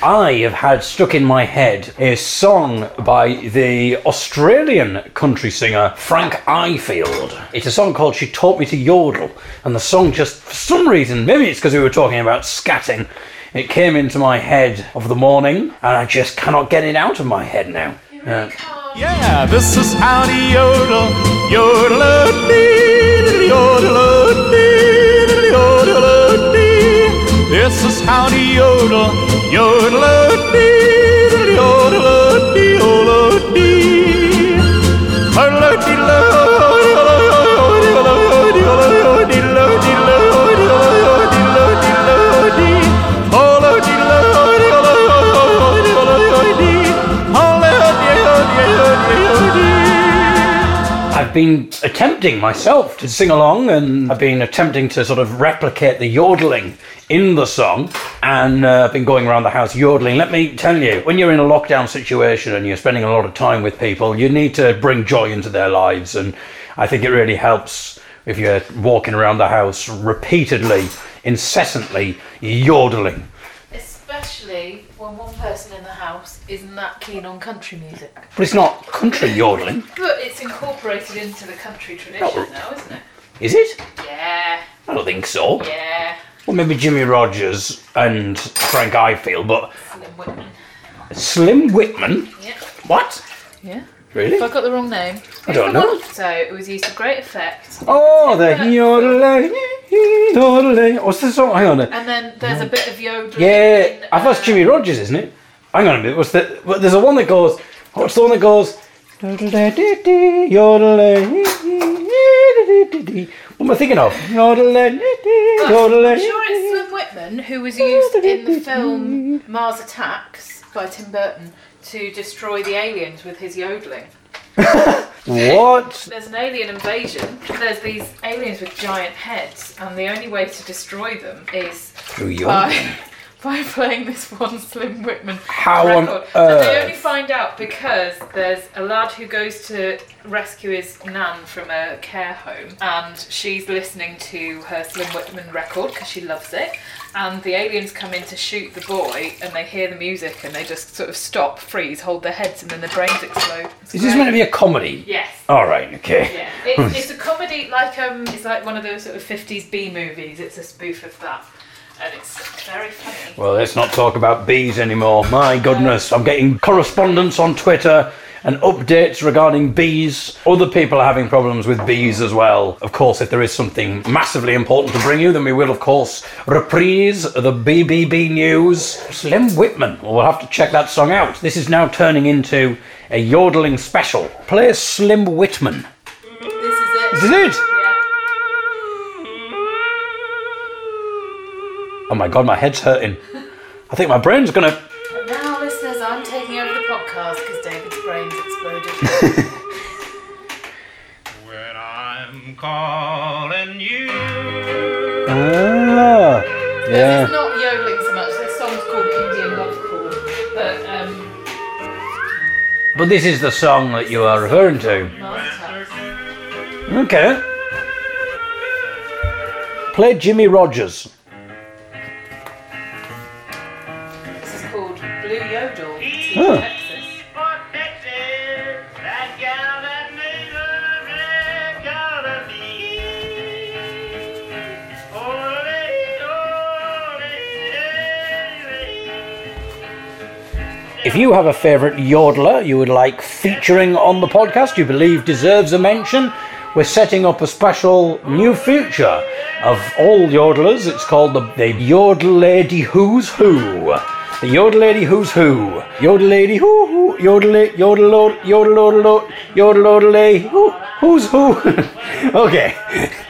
I have had stuck in my head a song by the Australian country singer Frank Ifield. It's a song called She Taught Me to Yodel, and the song just, for some reason, maybe it's because we were talking about scatting, it came into my head of the morning, and I just cannot get it out of my head now. Uh, Yeah, this is how to yodel, yodel yodel. This is how to yodel, yodel yodel yodel been attempting myself to sing along and I've been attempting to sort of replicate the yodeling in the song and uh, I've been going around the house yodeling. Let me tell you, when you're in a lockdown situation and you're spending a lot of time with people, you need to bring joy into their lives and I think it really helps if you're walking around the house repeatedly, incessantly yodeling. Especially when one person in the house isn't that keen on country music. But it's not country yodeling, But it's incorporated into the country tradition Oh. now, isn't it? is it? Yeah, I don't think so. yeah. Well, maybe Jimmie Rodgers and Frank Ifield, but Slim Whitman. Slim Whitman? Yeah. What? Yeah. Really? Have I got the wrong name? I don't know. So it was used to great effect. Oh, the yodeling. What's the song? Hang on. And then there's a bit of yodeling. Yeah, I thought it's uh, Jimmie Rodgers, isn't it? Hang on a minute. What's the? Well, there's a one that goes. What's the one that goes? What am I thinking of? I'm sure it's Slim Whitman who was used in the film Mars Attacks by Tim Burton to destroy the aliens with his yodeling. What? There's an alien invasion. There's these aliens with giant heads, and the only way to destroy them is Through yodeling. by by playing this one Slim Whitman How on record. And they only find out because there's a lad who goes to rescue his nan from a care home, and she's listening to her Slim Whitman record because she loves it. And the aliens come in to shoot the boy, and they hear the music, and they just sort of stop, freeze, hold their heads, and then their brains explode. It's Is this great. meant to be a comedy? Yes. All right. Okay. Yeah, it's, it's a comedy like um, it's like one of those sort of fifties B movies. It's a spoof of that, and it's very funny. Well, let's not talk about bees anymore. My goodness, I'm getting correspondence on Twitter and updates regarding bees. Other people are having problems with bees as well. Of course, if there is something massively important to bring you, then we will, of course, reprise the BBB news. Slim Whitman. Well, we'll have to check that song out. This is now turning into a yodeling special. Play Slim Whitman. This is it. This is it. Oh my god, my head's hurting. I think my brain's gonna. And now, listeners, I'm taking over the podcast because David's brains exploded. When I'm calling you. Ah, It's yeah. not yodeling so much. This song's called Indian Love Call, but um, But this is the song that you are referring to. Okay. Play Jimmie Rodgers. If you have a favourite yodeler you would like featuring on the podcast, you believe deserves a mention, we're setting up a special new feature of all yodelers. It's called the, the Yodel Lady Who's Who. The Yodel Lady Who's Who. Yodel Lady Who Who. Yodel Yodel Yodel Yodel Yodel Yodel Yodel Who Who's Who. okay.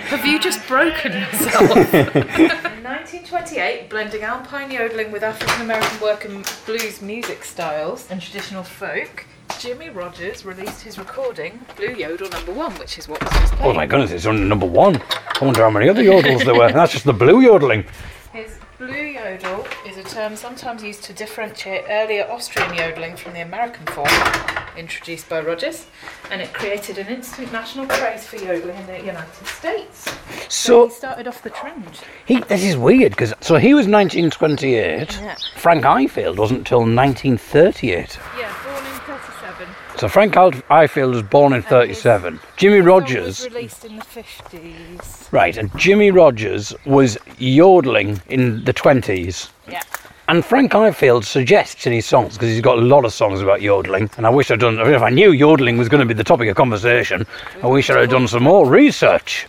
Have you just broken yourself? In 1928, blending alpine yodeling with African American work and blues music styles and traditional folk, Jimmie Rodgers released his recording, Blue Yodel Number One, which is what was just Oh my goodness, it's only number one. I wonder how many other yodels there were. That's just the blue yodeling. His Blue Yodel is a term sometimes used to differentiate earlier Austrian yodeling from the American form, introduced by Rodgers, and it created an instant national craze for yodeling in the United States. So, So he started off the trend. he, this is weird because so he was 1928. Yeah. Frank Ifield wasn't until 1938. Yeah, born in 37. So Frank Ifield was born in 37. Jimmie Rodgers, released in the 50s. right, and Jimmie Rodgers was yodeling in the 20s. Yeah. And Frank Ifield suggests in his songs, because he's got a lot of songs about yodeling, and I wish I'd done, if I knew yodeling was going to be the topic of conversation, I wish I'd done some more research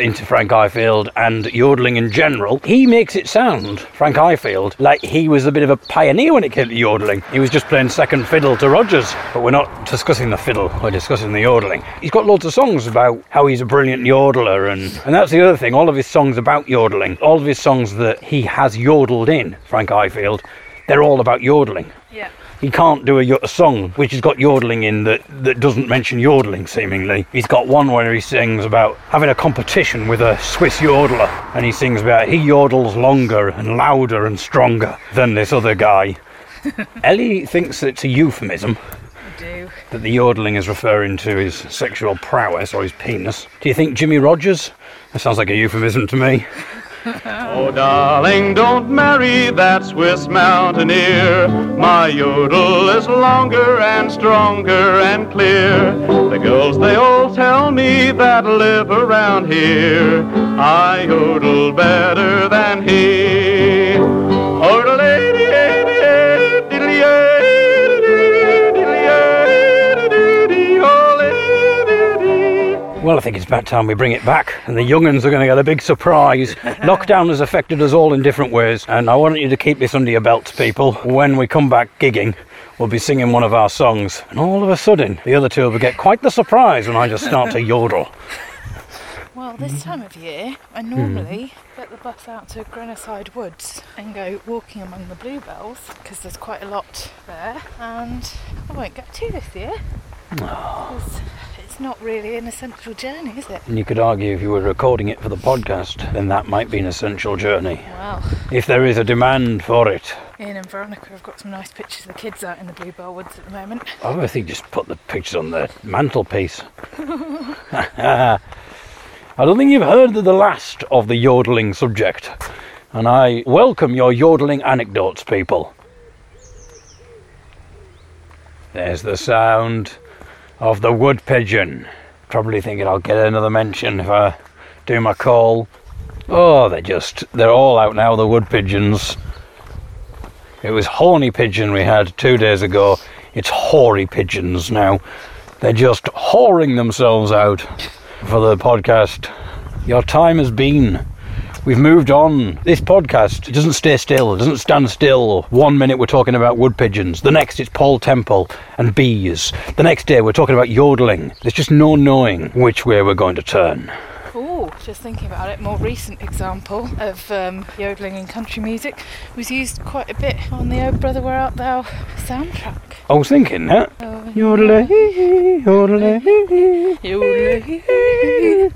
into Frank Ifield and yodeling in general. He makes it sound, Frank Ifield, like he was a bit of a pioneer when it came to yodeling. He was just playing second fiddle to Rodgers, but we're not discussing the fiddle, we're discussing the yodeling. He's got loads of songs about how he's a brilliant yodeler, and, and that's the other thing, all of his songs about yodeling, all of his songs that he has yodeled in, Frank Ifield, they're all about yodeling. Yeah. He can't do a, a song which has got yodeling in that, that doesn't mention yodeling, seemingly. He's got one where he sings about having a competition with a Swiss yodeler, and he sings about he yodels longer and louder and stronger than this other guy. Ellie thinks it's a euphemism, I do. that the yodeling is referring to his sexual prowess or his penis. Do you think Jimmie Rodgers? That sounds like a euphemism to me. Oh, darling, don't marry that Swiss mountaineer. My yodel is longer and stronger and clear. The girls, they all tell me that live around here. I yodel better than he. Well, I think it's about time we bring it back, and the young'uns are going to get a big surprise. Lockdown has affected us all in different ways, and I want you to keep this under your belts, people. When we come back gigging, we'll be singing one of our songs, and all of a sudden, the other two will get quite the surprise when I just start to yodel. Well, this time of year, I normally hmm. get the bus out to Grenoside Woods and go walking among the bluebells because there's quite a lot there, and I won't get to this year. Ah. it's not really an essential journey, is it? And you could argue if you were recording it for the podcast, then that might be an essential journey. Well, If there is a demand for it. Ian and Veronica have got some nice pictures of the kids out in the bluebell woods at the moment. Oh, I think just put the pictures on the mantelpiece. I don't think you've heard of the last of the yodeling subject, and I welcome your yodeling anecdotes, people. There's the sound of the wood pigeon. Probably thinking I'll get another mention if I do my call. Oh, they're just, they're all out now, the wood pigeons. It was horny pigeon we had two days ago. It's hoary pigeons now. They're just whoring themselves out for the podcast. Your time has been. We've moved on. This podcast doesn't stay still, it doesn't stand still. One minute we're talking about wood pigeons, the next it's Paul Temple and bees. The next day we're talking about yodeling. There's just no knowing which way we're going to turn. Oh, just thinking about it, more recent example of um, yodeling in country music was used quite a bit on the Oh Brother Where Art Thou soundtrack. I was thinking, huh? Oh, Yodeling, yodeling. yodeling.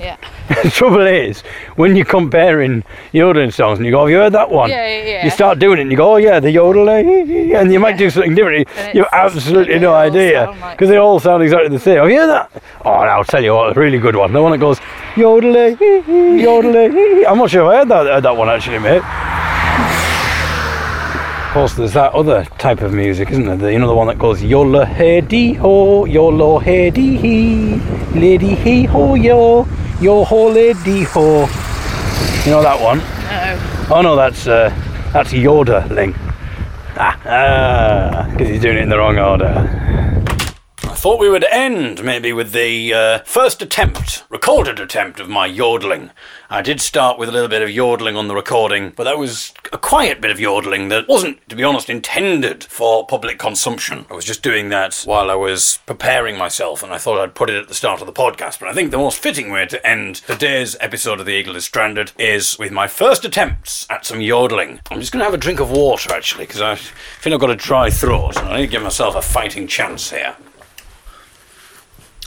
Yeah. the trouble is, when you're comparing yodeling songs and you go, Have you heard that one? Yeah, yeah, yeah. You start doing it and you go, Oh, yeah, the yodeling. And you might do something different. You have absolutely no idea. sound like- Because they all sound exactly the same. Have you heard that? Oh, and I'll tell you what, a really good one. The one that goes, Yodeling, yodeling. I'm not sure if I heard that, heard that one actually, mate. Of course, there's that other type of music, isn't there? The, you know, the one that goes yola hey dee ho, yola hey dee hee, lady hee ho yo, yo ho lady ho. You know that one? No. Oh no, that's uh, that's yodeling. Ah, ah, because he's doing it in the wrong order. Thought we would end maybe with the uh, first attempt, recorded attempt of my yodeling. I did start with a little bit of yodeling on the recording, but that was a quiet bit of yodeling that wasn't, to be honest, intended for public consumption. I was just doing that while I was preparing myself, and I thought I'd put it at the start of the podcast. But I think the most fitting way to end today's episode of The Eagle is Stranded is with my first attempts at some yodeling. I'm just going to have a drink of water, actually, because I feel I've got a dry throat, and I need to give myself a fighting chance here.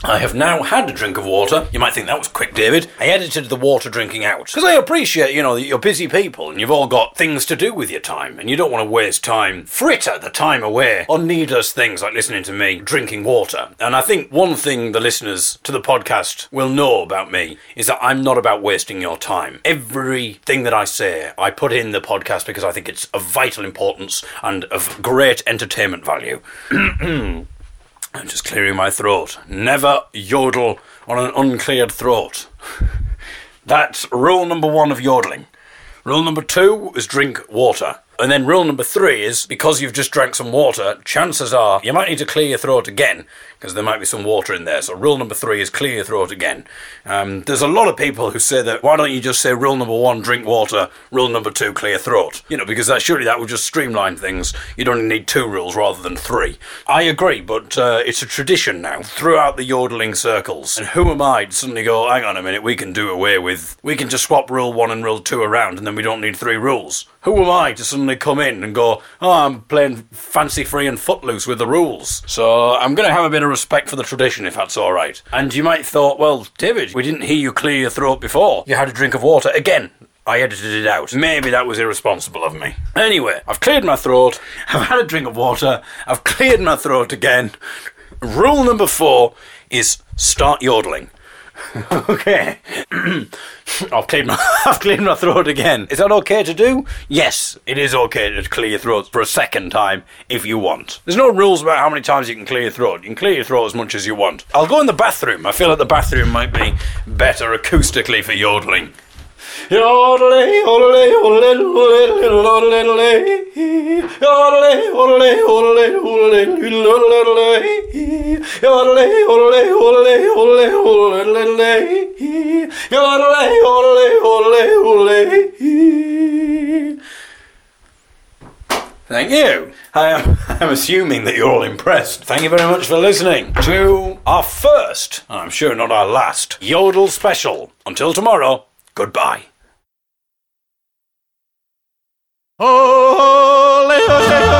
I have now had a drink of water. You might think that was quick, David. I edited the water drinking out. Because I appreciate, you know, that you're busy people and you've all got things to do with your time and you don't want to waste time, fritter the time away on needless things like listening to me drinking water. And I think one thing the listeners to the podcast will know about me is that I'm not about wasting your time. Everything that I say, I put in the podcast because I think it's of vital importance and of great entertainment value. I'm just clearing my throat. Never yodel on an uncleared throat. That's rule number one of yodeling. Rule number two is drink water. And then rule number three is because you've just drank some water, chances are you might need to clear your throat again because there might be some water in there. So rule number three is clear your throat again. Um, there's a lot of people who say that why don't you just say rule number one, drink water, rule number two, clear throat? You know, because that surely that would just streamline things. You'd only need two rules rather than three. I agree, but uh, it's a tradition now throughout the yodeling circles. And who am I to suddenly go, hang on a minute, we can do away with, we can just swap rule one and rule two around and then we don't need three rules? Who am I to suddenly come in and go, oh, I'm playing fancy free and footloose with the rules? So I'm going to have a bit of respect for the tradition if that's all right. And you might thought, well, David, we didn't hear you clear your throat before. You had a drink of water. Again, I edited it out. Maybe that was irresponsible of me. Anyway, I've cleared my throat. I've had a drink of water. I've cleared my throat again. Rule number four is start yodeling. okay. I've cleared my I've cleared my throat again. Is that okay to do? Yes, it is okay to clear your throat for a second time if you want. There's no rules about how many times you can clear your throat. You can clear your throat as much as you want. I'll go in the bathroom. I feel like the bathroom might be better acoustically for yodeling. Yodelay, yodelay, yodelay, yodelay, yodelay, yodelay, yodelay, yodelay, yodelay, yodelay, yodelay, yodelay, yodelay, yodelay, yodelay, yodelay, yodelay. Thank you. I am, I'm assuming that you're all impressed. Thank you very much for listening to our first, and I'm sure not our last, Yodel special. Until tomorrow, Goodbye. Holy, holy, holy.